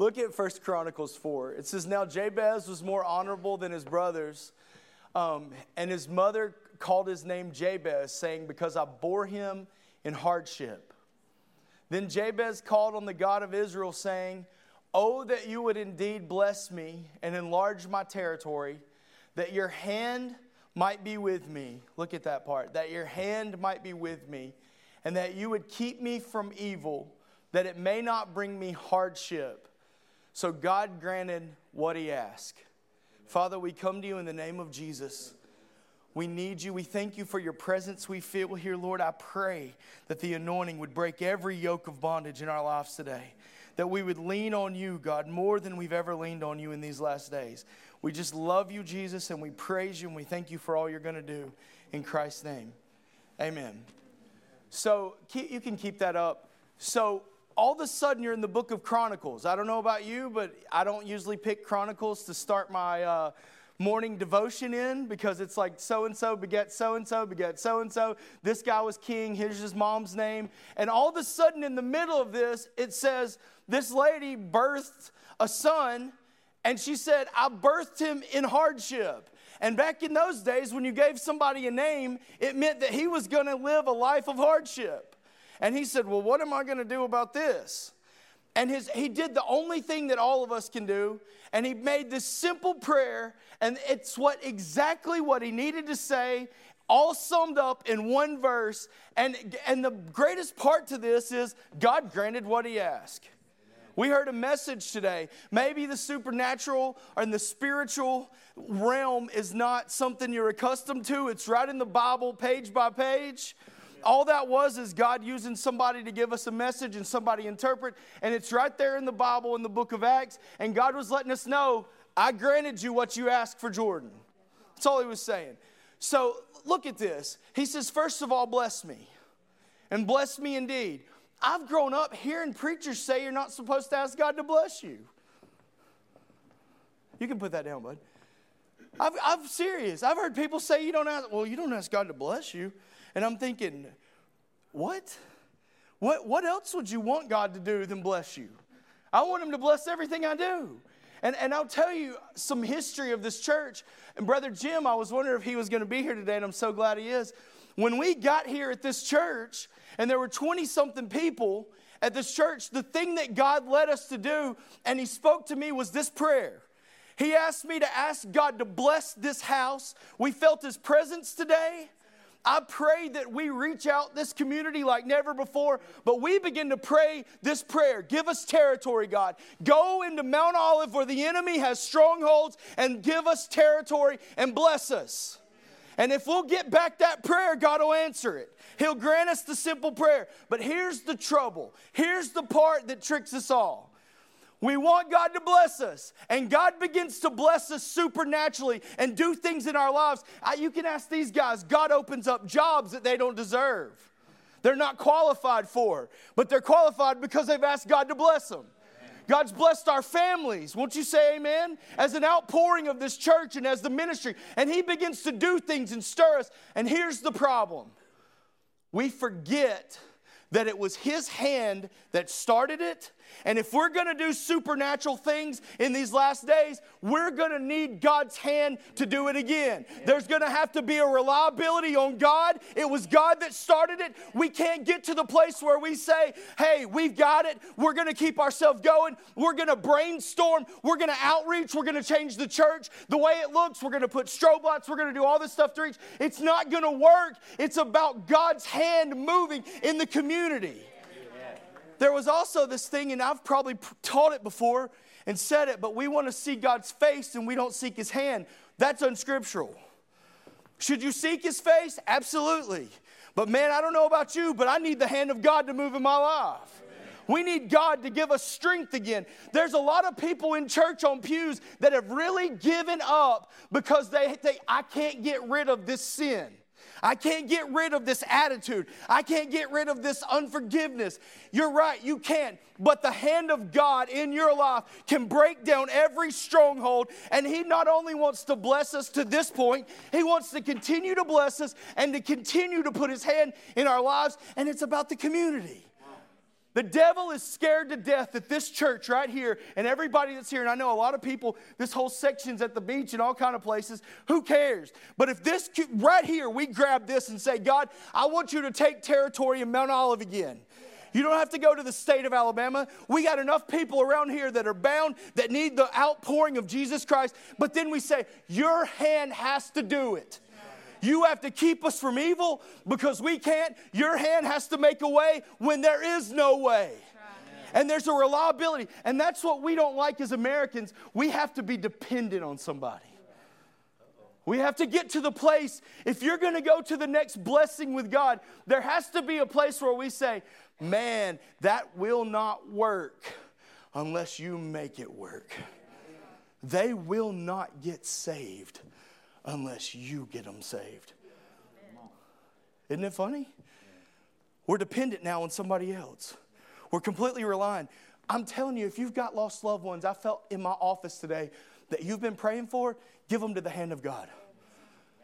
Look at First Chronicles 4. It says, Now Jabez was more honorable than his brothers, um, and his mother called his name Jabez, saying, Because I bore him in hardship. Then Jabez called on the God of Israel, saying, Oh, that you would indeed bless me and enlarge my territory, that your hand might be with me. Look at that part. That your hand might be with me, and that you would keep me from evil, that it may not bring me hardship. So God granted what he asked. Father, we come to you in the name of Jesus. We need you. We thank you for your presence we feel here, Lord. I pray that the anointing would break every yoke of bondage in our lives today. That we would lean on you, God, more than we've ever leaned on you in these last days. We just love you, Jesus, and we praise you and we thank you for all you're going to do in Christ's name. Amen. So you can keep that up. So all of a sudden you're in the book of Chronicles. I don't know about you, but I don't usually pick Chronicles to start my. Uh, morning devotion in because it's like so and so beget so and so beget so and so. This guy was king. Here's his mom's name. And all of a sudden, in the middle of this, it says this lady birthed a son, and she said, I birthed him in hardship. And back in those days, when you gave somebody a name, it meant that he was going to live a life of hardship. And he said, Well, what am I going to do about this? And his, he did the only thing that all of us can do, and he made this simple prayer, and it's what exactly what he needed to say, all summed up in one verse. And, and the greatest part to this is God granted what he asked. We heard a message today. Maybe the supernatural and the spiritual realm is not something you're accustomed to. It's right in the Bible, page by page all that was is God using somebody to give us a message and somebody interpret. And it's right there in the Bible in the book of Acts. And God was letting us know, I granted you what you asked for Jordan. That's all he was saying. So look at this. He says, First of all, bless me, and bless me indeed. I've grown up hearing preachers say you're not supposed to ask God to bless you. You can put that down, bud. i am serious. I've heard people say you don't ask, well, you don't ask God to bless you. And I'm thinking, what? What, what else would you want God to do than bless you? I want Him to bless everything I do. And, and I'll tell you some history of this church. And Brother Jim, I was wondering if he was going to be here today, and I'm so glad he is. When we got here at this church, and there were 20 something people at this church, the thing that God led us to do, and He spoke to me, was this prayer. He asked me to ask God to bless this house. We felt His presence today. I pray that we reach out this community like never before, but we begin to pray this prayer Give us territory, God. Go into Mount Olive where the enemy has strongholds and give us territory and bless us. And if we'll get back that prayer, God will answer it. He'll grant us the simple prayer. But here's the trouble. Here's the part that tricks us all. We want God to bless us, and God begins to bless us supernaturally and do things in our lives. you can ask these guys, God opens up jobs that they don't deserve. They're not qualified for, but they're qualified because they've asked God to bless them. God's blessed our families. Won't you say amen? As an outpouring of this church and as the ministry. And He begins to do things and stir us. And here's the problem we forget that it was His hand that started it and if we're going to do supernatural things in these last days, we're going to need God's hand to do it again. There's going to have to be a reliability on God. It was God that started it. We can't get to the place where we say, hey, we've got it. We're going to keep ourselves going. We're going to brainstorm. We're going to outreach. We're going to change the church the way it looks. We're going to put strobe lights. We're going to do all this stuff to reach. It's not going to work. It's about God's hand moving in the community. There was also this thing, and I've probably taught it before and said it, but we want to see God's face and we don't seek his hand. That's unscriptural. Should you seek his face? Absolutely. But man, I don't know about you, but I need the hand of God to move in my life. We need God to give us strength again. There's a lot of people in church on pews that have really given up because they think, I can't get rid of this sin. I can't get rid of this attitude. I can't get rid of this unforgiveness. You're right, you can't. But the hand of God in your life can break down every stronghold. And He not only wants to bless us to this point, He wants to continue to bless us and to continue to put His hand in our lives. And it's about the community. The devil is scared to death that this church right here and everybody that's here, and I know a lot of people, this whole section's at the beach and all kind of places, who cares? But if this, right here, we grab this and say, God, I want you to take territory in Mount Olive again. You don't have to go to the state of Alabama. We got enough people around here that are bound, that need the outpouring of Jesus Christ. But then we say, Your hand has to do it. You have to keep us from evil because we can't. Your hand has to make a way when there is no way. And there's a reliability. And that's what we don't like as Americans. We have to be dependent on somebody. We have to get to the place, if you're going to go to the next blessing with God, there has to be a place where we say, man, that will not work unless you make it work. They will not get saved unless you get them saved. Isn't it funny? We're dependent now on somebody else. We're completely relying. I'm telling you, if you've got lost loved ones, I felt in my office today that you've been praying for, give them to the hand of God.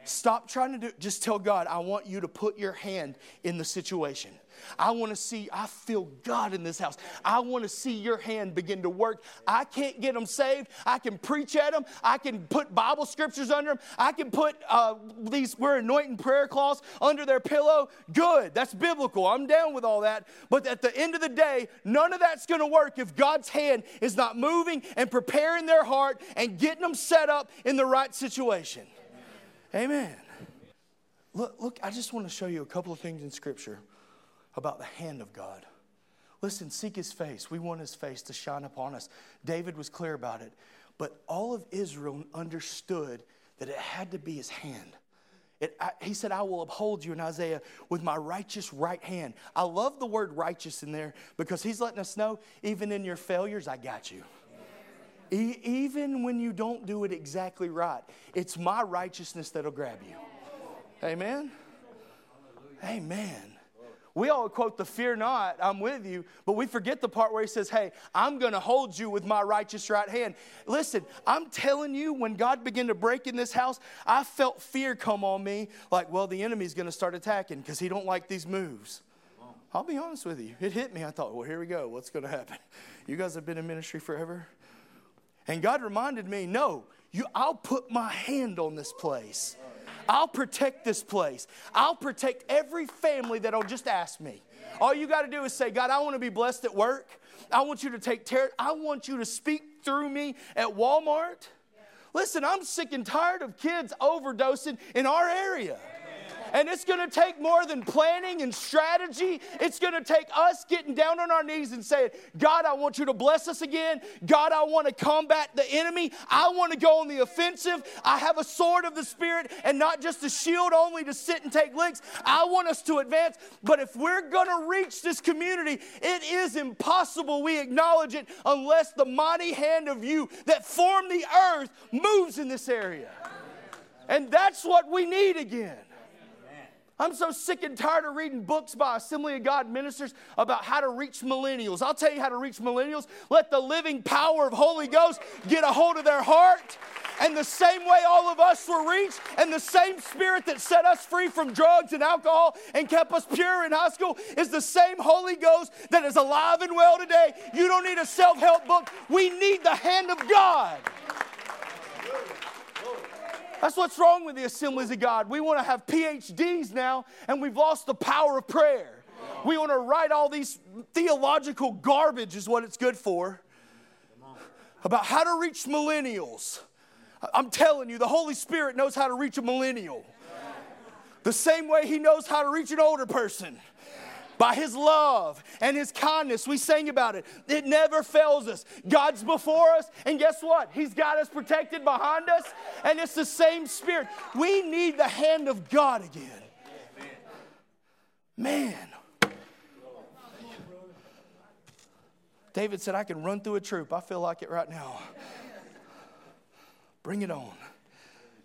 Stop trying to do, just tell God, I want you to put your hand in the situation. I want to see, I feel God in this house. I want to see your hand begin to work. I can't get them saved. I can preach at them. I can put Bible scriptures under them. I can put uh, these, we're anointing prayer cloths under their pillow. Good. That's biblical. I'm down with all that. But at the end of the day, none of that's going to work if God's hand is not moving and preparing their heart and getting them set up in the right situation. Amen. Look, look, I just want to show you a couple of things in Scripture about the hand of God. Listen, seek his face. We want his face to shine upon us. David was clear about it. But all of Israel understood that it had to be his hand. It, I, he said, I will uphold you in Isaiah with my righteous right hand. I love the word righteous in there because he's letting us know, even in your failures, I got you. E- even when you don't do it exactly right, it's my righteousness that'll grab you. Amen? Amen. We all quote the fear not, I'm with you, but we forget the part where he says, Hey, I'm to hold you with my righteous right hand. Listen, I'm telling you, when God began to break in this house, I felt fear come on me like, well, the enemy's to start attacking because he don't like these moves. I'll be honest with you. It hit me. I thought, well, here we go. What's to happen? You guys have been in ministry forever. And God reminded me, no, you, I'll put my hand on this place. I'll protect this place. I'll protect every family that'll just ask me. All you got to do is say, God, I want to be blessed at work. I want you to take care. I want you to speak through me at Walmart. Listen, I'm sick and tired of kids overdosing in our area. And it's going to take more than planning and strategy. It's going to take us getting down on our knees and saying, God, I want you to bless us again. God, I want to combat the enemy. I want to go on the offensive. I have a sword of the Spirit and not just a shield only to sit and take licks. I want us to advance. But if we're going to reach this community, it is impossible we acknowledge it unless the mighty hand of you that formed the earth moves in this area. And that's what we need again. I'm so sick and tired of reading books by Assembly of God ministers about how to reach millennials. I'll tell you how to reach millennials. Let the living power of Holy Ghost get a hold of their heart. And the same way all of us were reached, and the same spirit that set us free from drugs and alcohol and kept us pure in high school is the same Holy Ghost that is alive and well today. You don't need a self help book, we need the hand of God. That's what's wrong with the assemblies of God. We want to have PhDs now, and we've lost the power of prayer. We want to write all these theological garbage, is what it's good for, about how to reach millennials. I'm telling you, the Holy Spirit knows how to reach a millennial. The same way He knows how to reach an older person by his love and his kindness. We sang about it. It never fails us. God's before us, and guess what? He's got us protected behind us, and it's the same spirit. We need the hand of God again. Man. David said, I can run through a troop. I feel like it right now. Bring it on.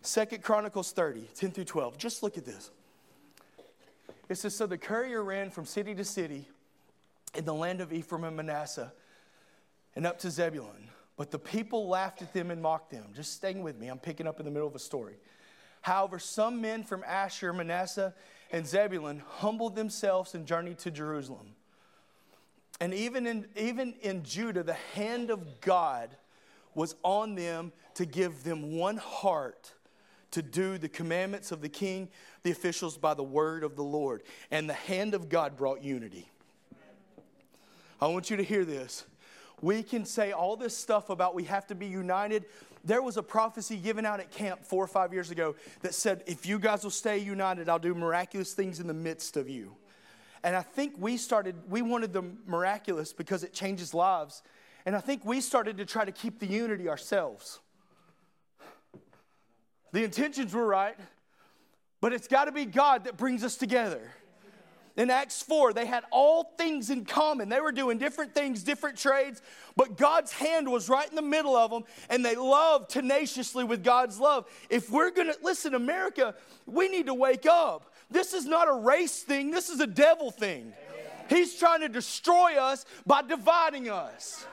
Second Chronicles 30, 10 through 12. Just look at this. It says, So the courier ran from city to city in the land of Ephraim and Manasseh and up to Zebulun. But the people laughed at them and mocked them. Just staying with me, I'm picking up in the middle of a story. However, some men from Asher, Manasseh, and Zebulun humbled themselves and journeyed to Jerusalem. And even in, even in Judah, the hand of God was on them to give them one heart to do the commandments of the king, the officials by the word of the Lord. And the hand of God brought unity. I want you to hear this. We can say all this stuff about we have to be united. There was a prophecy given out at camp four or five years ago that said, if you guys will stay united, I'll do miraculous things in the midst of you. And I think we started, we wanted the miraculous because it changes lives. And I think we started to try to keep the unity ourselves. The intentions were right, but it's got to be God that brings us together. In Acts 4, they had all things in common. They were doing different things, different trades, but God's hand was right in the middle of them, and they loved tenaciously with God's love. If we're gonna listen, America, we need to wake up. This is not a race thing, this is a devil thing. He's trying to destroy us by dividing us.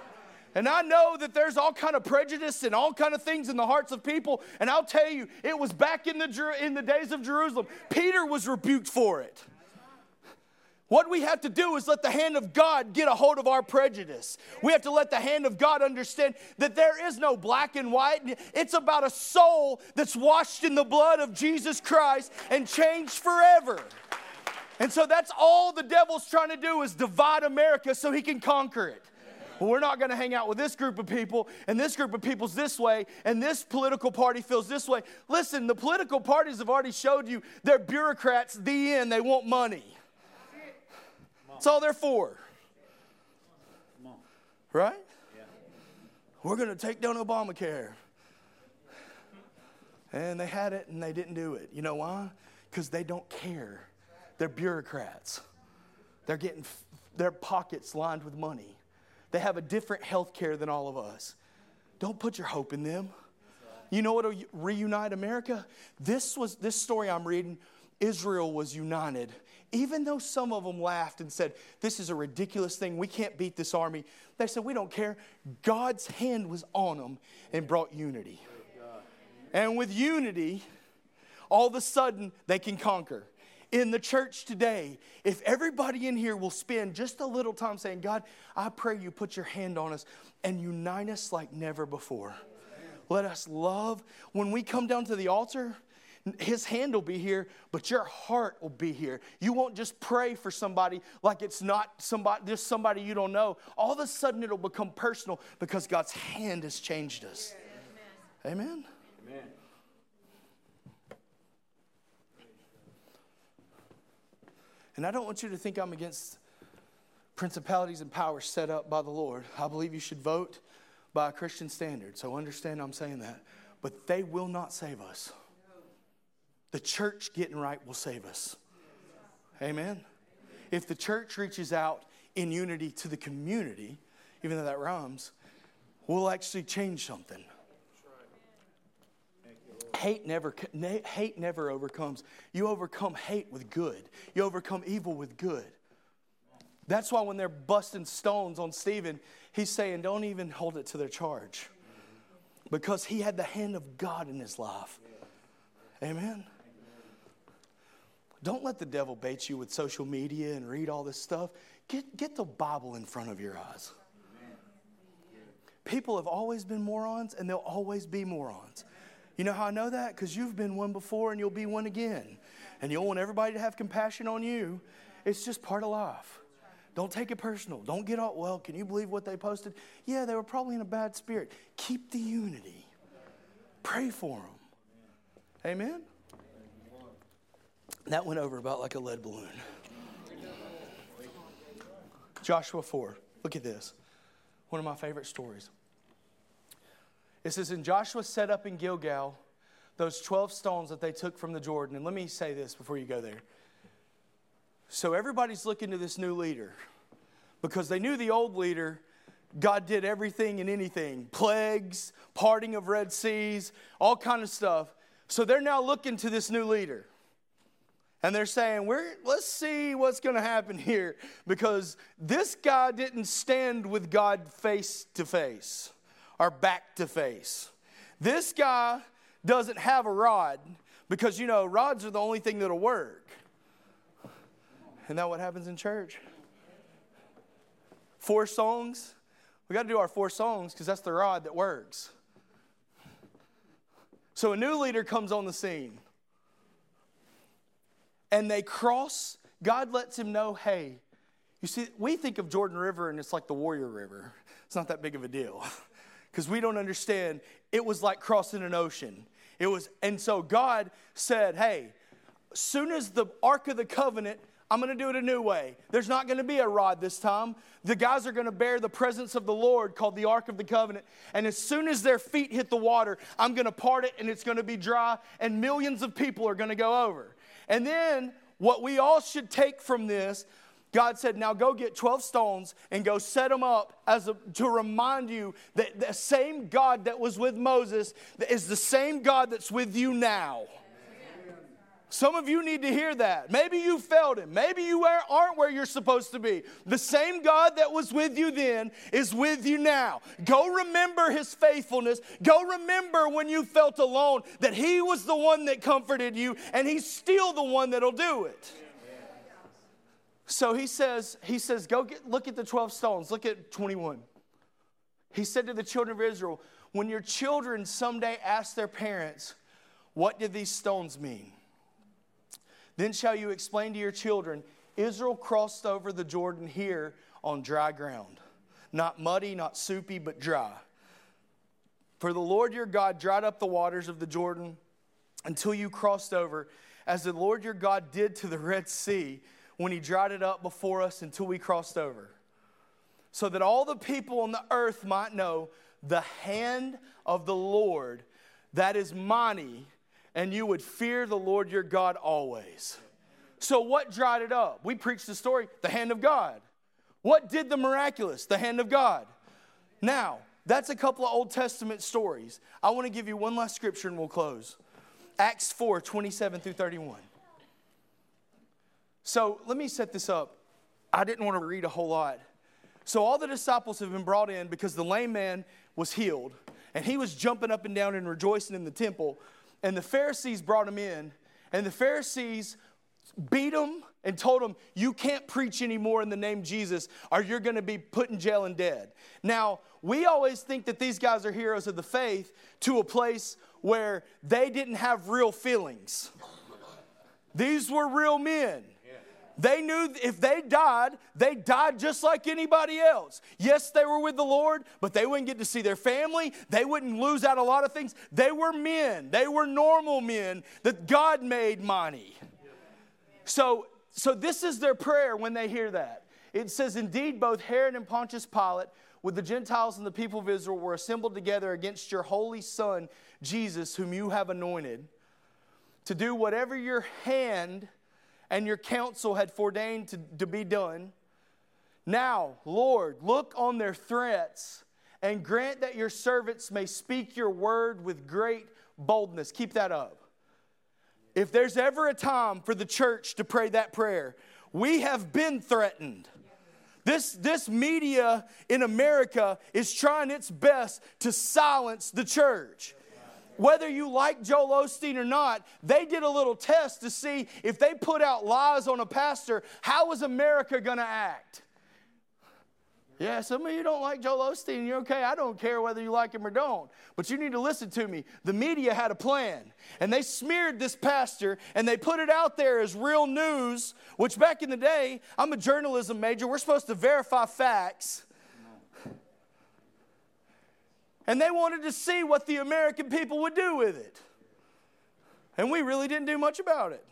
And I know that there's all kind of prejudice and all kind of things in the hearts of people. And I'll tell you, it was back in the, in the days of Jerusalem. Peter was rebuked for it. What we have to do is let the hand of God get a hold of our prejudice. We have to let the hand of God understand that there is no black and white. It's about a soul that's washed in the blood of Jesus Christ and changed forever. And so that's all the devil's trying to do is divide America so he can conquer it well, we're not going to hang out with this group of people, and this group of people's this way, and this political party feels this way. Listen, the political parties have already showed you they're bureaucrats, the end, they want money. That's all they're for. Right? We're going to take down Obamacare. And they had it and they didn't do it. You know why? Because they don't care. They're bureaucrats. They're getting their pockets lined with money. They have a different health care than all of us. Don't put your hope in them. You know what will reunite America? This was this story I'm reading. Israel was united. Even though some of them laughed and said, This is a ridiculous thing, we can't beat this army. They said, We don't care. God's hand was on them and brought unity. And with unity, all of a sudden they can conquer in the church today, if everybody in here will spend just a little time saying, God, I pray you put your hand on us and unite us like never before. Let us love. When we come down to the altar, his hand will be here, but your heart will be here. You won't just pray for somebody like it's not somebody, just somebody you don't know. All of a sudden, it'll become personal because God's hand has changed us. Amen. Amen. And I don't want you to think I'm against principalities and powers set up by the Lord. I believe you should vote by a Christian standard. So understand I'm saying that. But they will not save us. The church getting right will save us. Amen. If the church reaches out in unity to the community, even though that rhymes, we'll actually change something. Hate never, hate never overcomes. You overcome hate with good. You overcome evil with good. That's why when they're busting stones on Stephen, he's saying, don't even hold it to their charge. Because he had the hand of God in his life. Amen. Don't let the devil bait you with social media and read all this stuff. Get, get the Bible in front of your eyes. People have always been morons and they'll always be morons. You know how I know that? Because you've been one before and you'll be one again. And you'll want everybody to have compassion on you. It's just part of life. Don't take it personal. Don't get all, well, can you believe what they posted? Yeah, they were probably in a bad spirit. Keep the unity. Pray for them. Amen? That went over about like a lead balloon. Joshua 4. Look at this. One of my favorite stories. It says, And Joshua set up in Gilgal those 12 stones that they took from the Jordan. And let me say this before you go there. So everybody's looking to this new leader because they knew the old leader. God did everything and anything plagues, parting of Red Seas, all kind of stuff. So they're now looking to this new leader. And they're saying, We're, let's see what's going to happen here because this guy didn't stand with God face to face are back to face. This guy doesn't have a rod because, you know, rods are the only thing that'll work. Isn't that what happens in church? four songs. We got to do our four songs because that's the rod that works. So a new leader comes on the scene. And they cross, God lets him know, hey, you see, we think of Jordan River and it's like the Warrior River. It's not that big of a deal because we don't understand. It was like crossing an ocean. It was, and so God said, hey, soon as the Ark of the Covenant I'm going to do it a new way. There's not going to be a rod this time. The guys are going to bear the presence of the Lord called the Ark of the Covenant. And as soon as their feet hit the water, I'm going to part it and it's going to be dry, and millions of people are going to go over. And then what we all should take from this God said, Now go get 12 stones and go set them up as a, to remind you that the same God that was with Moses is the same God that's with you now. Some of you need to hear that. Maybe you failed him. Maybe you aren't where you're supposed to be. The same God that was with you then is with you now. Go remember his faithfulness. Go remember when you felt alone that he was the one that comforted you and he's still the one that'll do it. So he says, he says, go get, look at the 12 stones. Look at 21. He said to the children of Israel, when your children someday ask their parents, what did these stones mean? Then shall you explain to your children, Israel crossed over the Jordan here on dry ground. Not muddy, not soupy, but dry. For the Lord your God dried up the waters of the Jordan until you crossed over, as the Lord your God did to the Red Sea when he dried it up before us until we crossed over. So that all the people on the earth might know the hand of the Lord that is mighty and you would fear the Lord your God always. So, what dried it up? We preached the story, the hand of God. What did the miraculous? The hand of God. Now, that's a couple of Old Testament stories. I want to give you one last scripture and we'll close. Acts 4 27 through 31. So, let me set this up. I didn't want to read a whole lot. So, all the disciples have been brought in because the lame man was healed and he was jumping up and down and rejoicing in the temple and the Pharisees brought him in, and the Pharisees beat him and told him, You can't preach anymore in the name Jesus, or you're going to be put in jail and dead. Now, we always think that these guys are heroes of the faith to a place where they didn't have real feelings. These were real men. They knew if they died, they died just like anybody else. Yes, they were with the Lord, but they wouldn't get to see their family. They wouldn't lose out a lot of things. They were men. They were normal men that God made mighty. So, so this is their prayer when they hear that. It says, Indeed, both Herod and Pontius Pilate, with the Gentiles and the people of Israel, were assembled together against your holy Son, Jesus, whom you have anointed, to do whatever your hand and your counsel had foreordained to, to be done. Now, Lord, look on their threats and grant that your servants may speak your word with great boldness. Keep that up. If there's ever a time for the church to pray that prayer, we have been threatened. This, this media in America is trying its best to silence the church whether you like Joel Osteen or not, they did a little test to see if they put out lies on a pastor, how is America going to act? Yeah, some of you don't like Joel Osteen. You're okay. I don't care whether you like him or don't. But you need to listen to me. The media had a plan, and they smeared this pastor and they put it out there as real news, which back in the day, I'm a journalism major. We're supposed to verify facts. And they wanted to see what the American people would do with it. And we really didn't do much about it.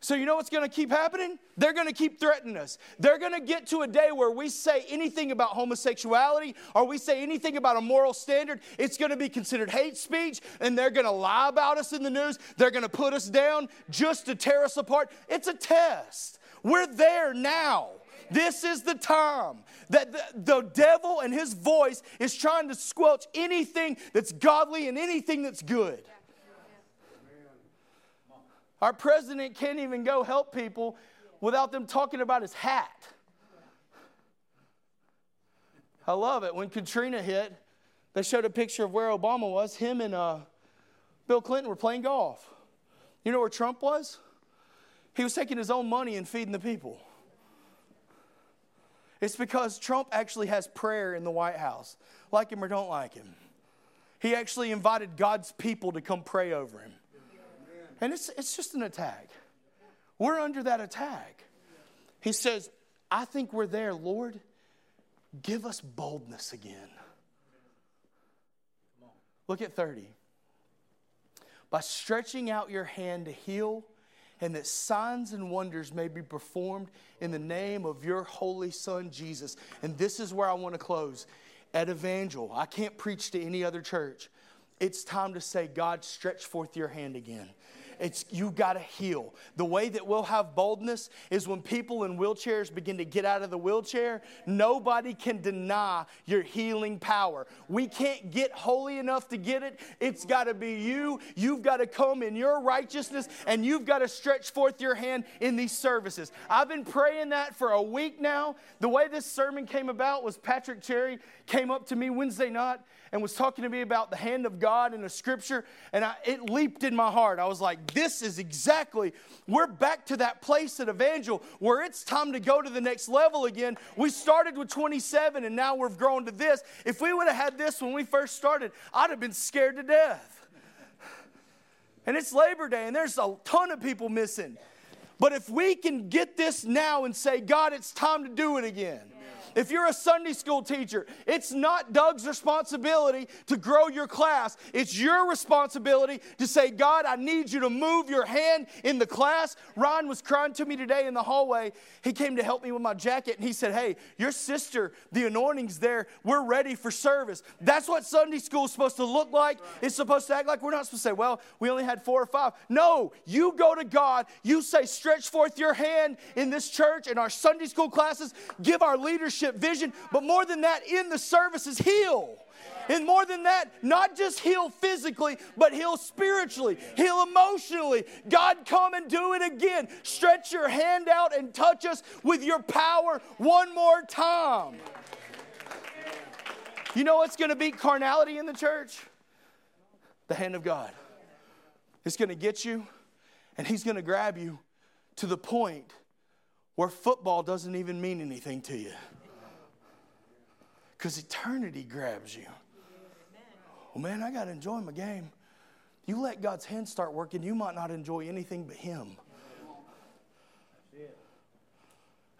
So, you know what's going to keep happening? They're going to keep threatening us. They're going to get to a day where we say anything about homosexuality or we say anything about a moral standard, it's going to be considered hate speech, and they're going to lie about us in the news. They're going to put us down just to tear us apart. It's a test. We're there now. This is the time that the, the, devil and his voice is trying to squelch anything that's godly and anything that's good. Our president can't even go help people without them talking about his hat. I love it. When Katrina hit, they showed a picture of where Obama was. Him and uh, Bill Clinton were playing golf. You know where Trump was? He was taking his own money and feeding the people. It's because Trump actually has prayer in the White House, like him or don't like him. He actually invited God's people to come pray over him. And it's, it's just an attack. We're under that attack. He says, I think we're there, Lord. Give us boldness again. Look at 30. By stretching out your hand to heal, and that signs and wonders may be performed in the name of your holy Son, Jesus. And this is where I want to close. At Evangel, I can't preach to any other church. It's time to say, God, stretch forth your hand again. It's you got to heal. The way that we'll have boldness is when people in wheelchairs begin to get out of the wheelchair, nobody can deny your healing power. We can't get holy enough to get it. It's got to be you. You've got to come in your righteousness and you've got to stretch forth your hand in these services. I've been praying that for a week now. The way this sermon came about was Patrick Cherry came up to me Wednesday night and was talking to me about the hand of God in the scripture, and I, it leaped in my heart. I was like, this is exactly, we're back to that place at Evangel where it's time to go to the next level again. We started with 27, and now we've grown to this. If we would have had this when we first started, I'd have been scared to death. And it's Labor Day, and there's a ton of people missing. But if we can get this now and say, God, it's time to do it again. If you're a Sunday school teacher, it's not Doug's responsibility to grow your class. It's your responsibility to say, God, I need you to move your hand in the class. Ron was crying to me today in the hallway. He came to help me with my jacket and he said, Hey, your sister, the anointing's there. We're ready for service. That's what Sunday school is supposed to look like. It's supposed to act like we're not supposed to say, Well, we only had four or five. No, you go to God, you say, Stretch forth your hand in this church, in our Sunday school classes, give our leadership leadership vision, but more than that, in the services, heal. And more than that, not just heal physically, but heal spiritually, heal emotionally. God, come and do it again. Stretch your hand out and touch us with your power one more time. You know what's going to beat carnality in the church? The hand of God. It's going to get you, and He's going to grab you to the point where football doesn't even mean anything to you because eternity grabs you. Well, man, I got to enjoy my game. You let God's hand start working, you might not enjoy anything but Him.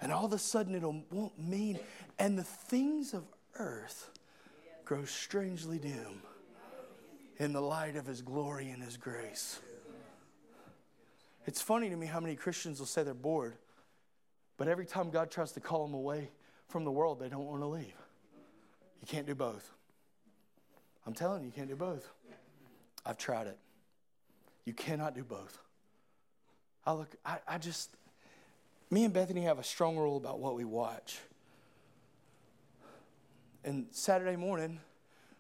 And all of a sudden, it won't mean, and the things of earth grow strangely dim in the light of His glory and His grace. It's funny to me how many Christians will say they're bored, but every time God tries to call them away from the world, they don't want to leave. You can't do both. I'm telling you, you can't do both. I've tried it. You cannot do both. I look, I, I just, me and Bethany have a strong rule about what we watch. And Saturday morning,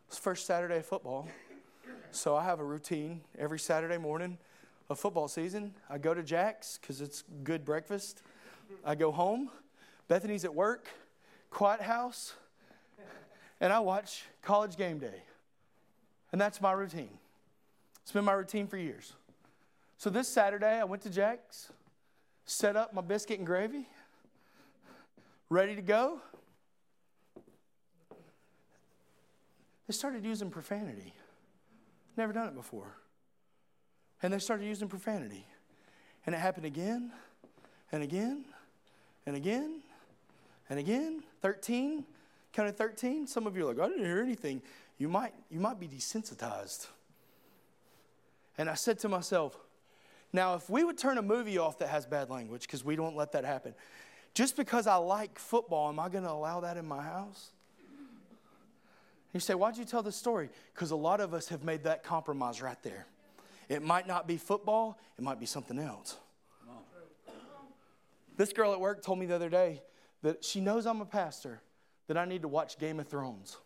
it's first Saturday of football. So I have a routine every Saturday morning of football season. I go to Jack's because it's good breakfast. I go home. Bethany's at work, quiet house and I watch college game day. And that's my routine. It's been my routine for years. So this Saturday, I went to Jack's, set up my biscuit and gravy, ready to go. They started using profanity. Never done it before. And they started using profanity. And it happened again and again and again and again. 13, Counted 13. Some of you are like, I didn't hear anything. You might, you might be desensitized. And I said to myself, now, if we would turn a movie off that has bad language, because we don't let that happen, just because I like football, am I going to allow that in my house? You say, why'd you tell this story? Because a lot of us have made that compromise right there. It might not be football, it might be something else. This girl at work told me the other day that she knows I'm a pastor, that I need to watch Game of Thrones.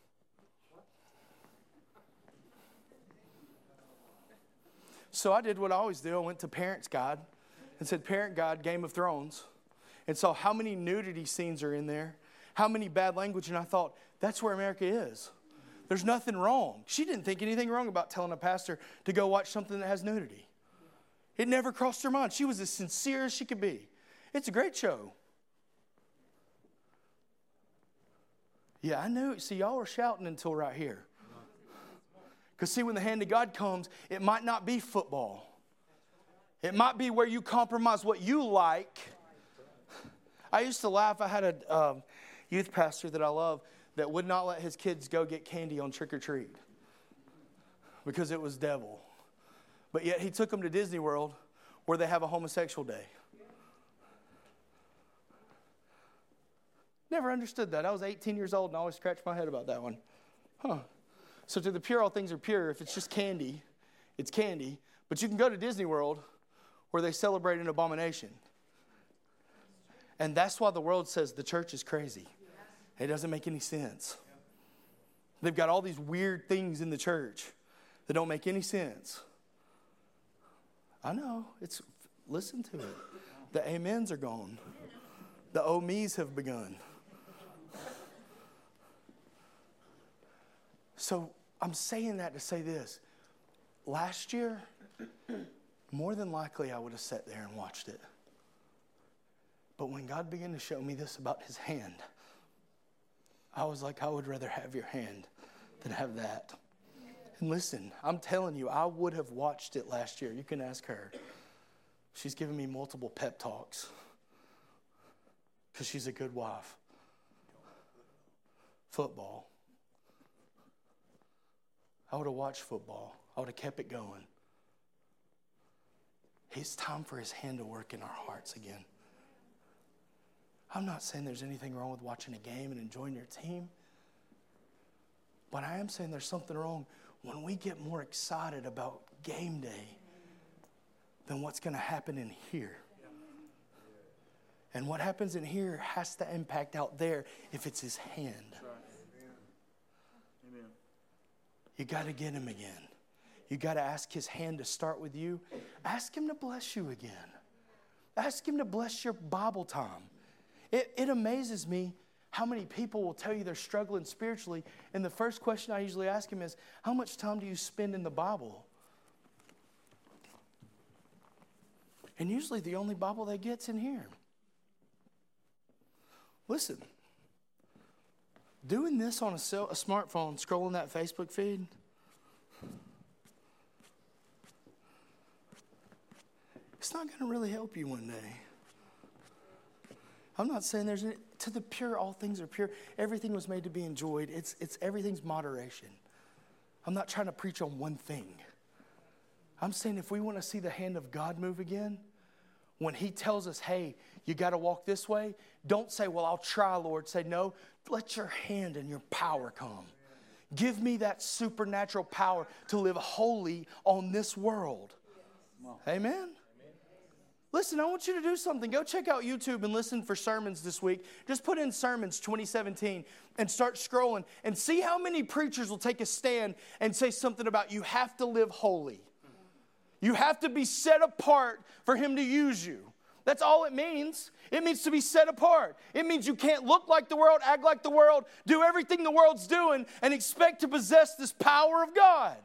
So I did what I always do. I went to Parents Guide and said, Parent Guide, Game of Thrones, and saw how many nudity scenes are in there, how many bad language, and I thought, that's where America is. There's nothing wrong. She didn't think anything wrong about telling a pastor to go watch something that has nudity. It never crossed her mind. She was as sincere as she could be. It's a great show. Yeah, I knew. See, y'all were shouting until right here. Because, see, when the hand of God comes, it might not be football, it might be where you compromise what you like. I used to laugh. I had a um, youth pastor that I love that would not let his kids go get candy on trick or treat because it was devil. But yet he took them to Disney World where they have a homosexual day. Never understood that. I was 18 years old and I always scratched my head about that one. Huh. So, to the pure, all things are pure. If it's just candy, it's candy. But you can go to Disney World where they celebrate an abomination. And that's why the world says the church is crazy. It doesn't make any sense. They've got all these weird things in the church that don't make any sense. I know. It's listen to it. The amens are gone. The oh me's have begun. So I'm saying that to say this. Last year, more than likely I would have sat there and watched it. But when God began to show me this about his hand, I was like, I would rather have your hand than have that. And listen, I'm telling you, I would have watched it last year. You can ask her. She's given me multiple pep talks because she's a good wife. Football. I would have watched football. I would have kept it going. It's time for his hand to work in our hearts again. I'm not saying there's anything wrong with watching a game and enjoying your team, but I am saying there's something wrong when we get more excited about game day than what's going to happen in here. And what happens in here has to impact out there if it's his hand. You got to get him again. You got to ask his hand to start with you. Ask him to bless you again. Ask him to bless your Bible time. It, it amazes me how many people will tell you they're struggling spiritually. And the first question I usually ask them is, How much time do you spend in the Bible? And usually the only Bible they get's in here. Listen, doing this on a, cell, a smartphone, scrolling that Facebook feed, it's not going to really help you one day. I'm not saying there's any, to the pure, all things are pure. Everything was made to be enjoyed. It's, it's everything's moderation. I'm not trying to preach on one thing. I'm saying if we want to see the hand of God move again, when He tells us, hey, you got to walk this way, don't say, well, I'll try, Lord. Say, no, let your hand and your power come. Give me that supernatural power to live holy on this world. Amen. Listen, I want you to do something. Go check out YouTube and listen for sermons this week. Just put in sermons 2017 and start scrolling and see how many preachers will take a stand and say something about you have to live holy. You have to be set apart for Him to use you. That's all it means. It means to be set apart. It means you can't look like the world, act like the world, do everything the world's doing, and expect to possess this power of God.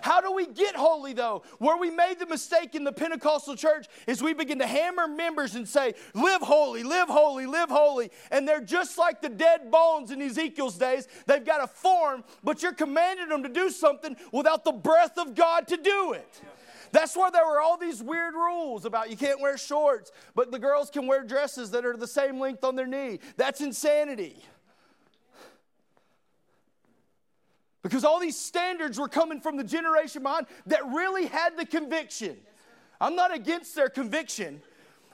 How do we get holy though? Where we made the mistake in the Pentecostal church is we begin to hammer members and say, live holy, live holy, live holy. And they're just like the dead bones in Ezekiel's days. They've got a form, but you're commanding them to do something without the breath of God to do it. That's why there were all these weird rules about you can't wear shorts, but the girls can wear dresses that are the same length on their knee. That's insanity. Because all these standards were coming from the generation behind that really had the conviction. I'm not against their conviction.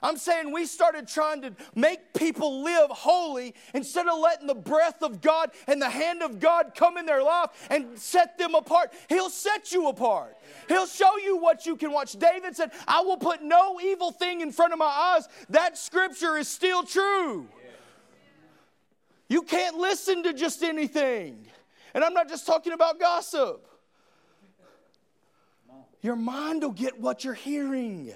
I'm saying we started trying to make people live holy instead of letting the breath of God and the hand of God come in their life and set them apart. He'll set you apart. He'll show you what you can watch. David said, I will put no evil thing in front of my eyes. That scripture is still true. You can't listen to just anything. And I'm not just talking about gossip. Your mind will get what you're hearing.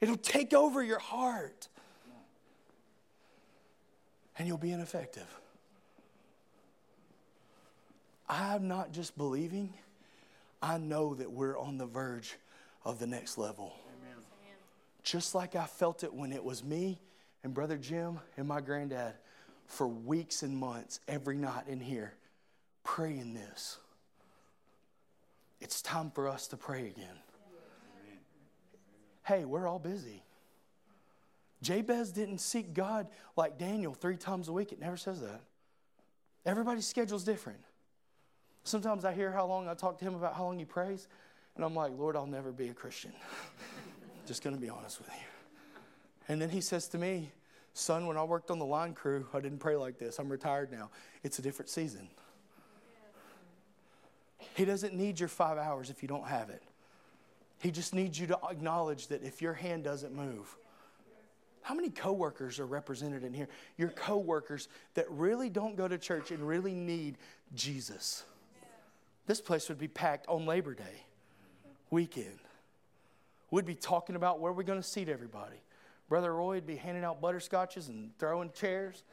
It'll take over your heart. And you'll be ineffective. I'm not just believing, I know that we're on the verge of the next level. Amen. Just like I felt it when it was me and Brother Jim and my granddad for weeks and months, every night in here, praying this. It's time for us to pray again. Hey, we're all busy. Jabez didn't seek God like Daniel three times a week. It never says that. Everybody's schedule's different. Sometimes I hear how long I talk to him about how long he prays, and I'm like, Lord, I'll never be a Christian. Just to be honest with you. And then he says to me, Son, when I worked on the line crew, I didn't pray like this. I'm retired now. It's a different season. He doesn't need your five hours if you don't have it. He just needs you to acknowledge that if your hand doesn't move, how many coworkers are represented in here? Your coworkers that really don't go to church and really need Jesus. This place would be packed on Labor Day weekend. We'd be talking about where we're going to seat everybody. Brother Roy would be handing out butterscotches and throwing chairs.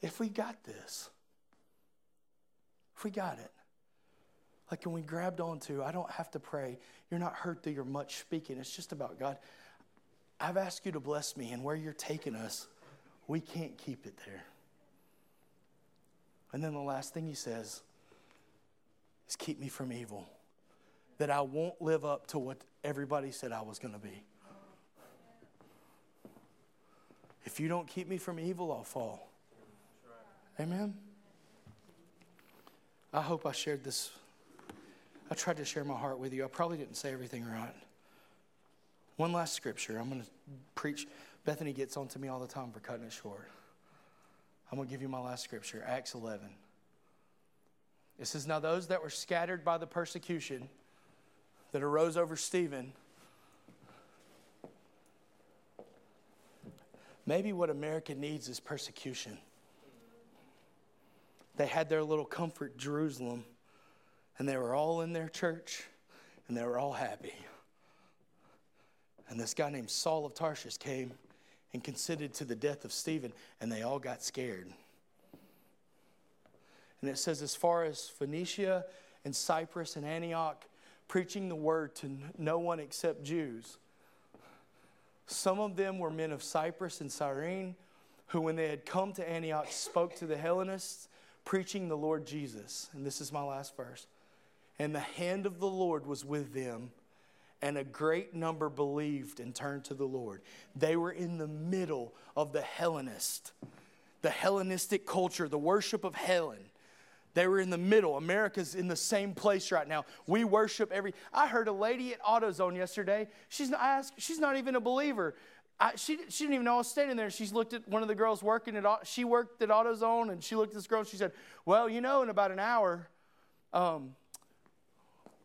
if we got this, we got it, like when we grabbed onto, I don't have to pray. You're not hurt through your much speaking. It's just about God. I've asked you to bless me, and where you're taking us, we can't keep it there. And then the last thing he says is keep me from evil, that I won't live up to what everybody said I was going to be. If you don't keep me from evil, I'll fall. Amen. I hope I shared this I tried to share my heart with you. I probably didn't say everything right. One last scripture. I'm going to preach. Bethany gets on to me all the time for cutting it short. I'm going to give you my last scripture, Acts 11. It says, Now those that were scattered by the persecution that arose over Stephen, maybe what America needs is persecution. They had their little comfort, Jerusalem and they were all in their church and they were all happy. And this guy named Saul of Tarshish came and consented to the death of Stephen, and they all got scared. And it says, as far as Phoenicia and Cyprus and Antioch, preaching the word to no one except Jews. Some of them were men of Cyprus and Cyrene, who, when they had come to Antioch, spoke to the Hellenists, preaching the Lord Jesus. And this is my last verse. And the hand of the Lord was with them, and a great number believed and turned to the Lord. They were in the middle of the Hellenist, the Hellenistic culture, the worship of Helen. They were in the middle. America's in the same place right now. We worship every. I heard a lady at AutoZone yesterday. She's not, I asked, she's not even a believer. I, she, she didn't even know I was standing there. She's looked at one of the girls working at. She worked at AutoZone, and she looked at this girl. She said, "Well, you know, in about an hour, um,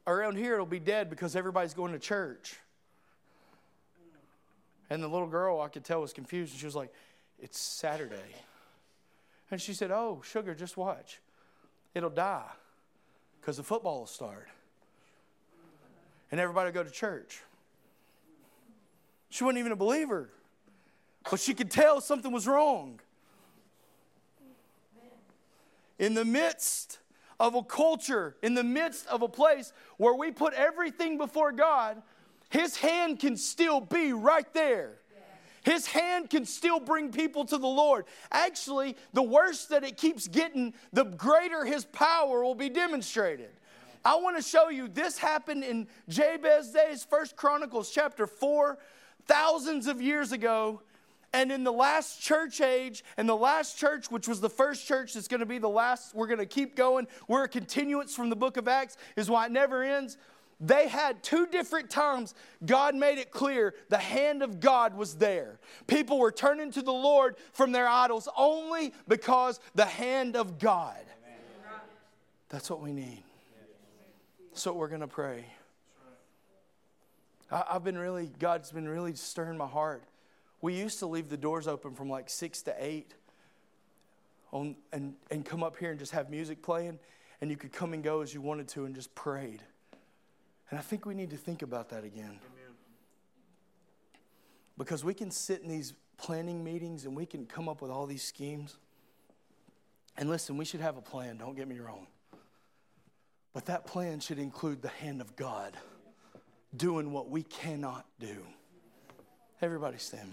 around here it'll be dead because everybody's going to church. And the little girl, I could tell, was confused. And she was like, It's Saturday. And she said, Oh, sugar, just watch. It'll die because the football will start. And everybody will go to church. She wasn't even a believer, but she could tell something was wrong. In the midst of a culture, in the midst of a place where we put everything before God, His hand can still be right there. His hand can still bring people to the Lord. Actually, the worse that it keeps getting, the greater His power will be demonstrated. I want to show you this happened in Jabez days, First Chronicles chapter 4, thousands of years ago. And in the last church age, and the last church, which was the first church that's going to be the last, we're going to keep going. We're a continuance from the book of Acts, is why it never ends. They had two different times God made it clear the hand of God was there. People were turning to the Lord from their idols only because the hand of God. That's what we need. That's what we're going to pray. I've been really, God's been really stirring my heart we used to leave the doors open from like six to eight on, and, and come up here and just have music playing, and you could come and go as you wanted to and just prayed. And I think we need to think about that again. Amen. Because we can sit in these planning meetings and we can come up with all these schemes. And listen, we should have a plan, don't get me wrong. But that plan should include the hand of God doing what we cannot do. Everybody stand.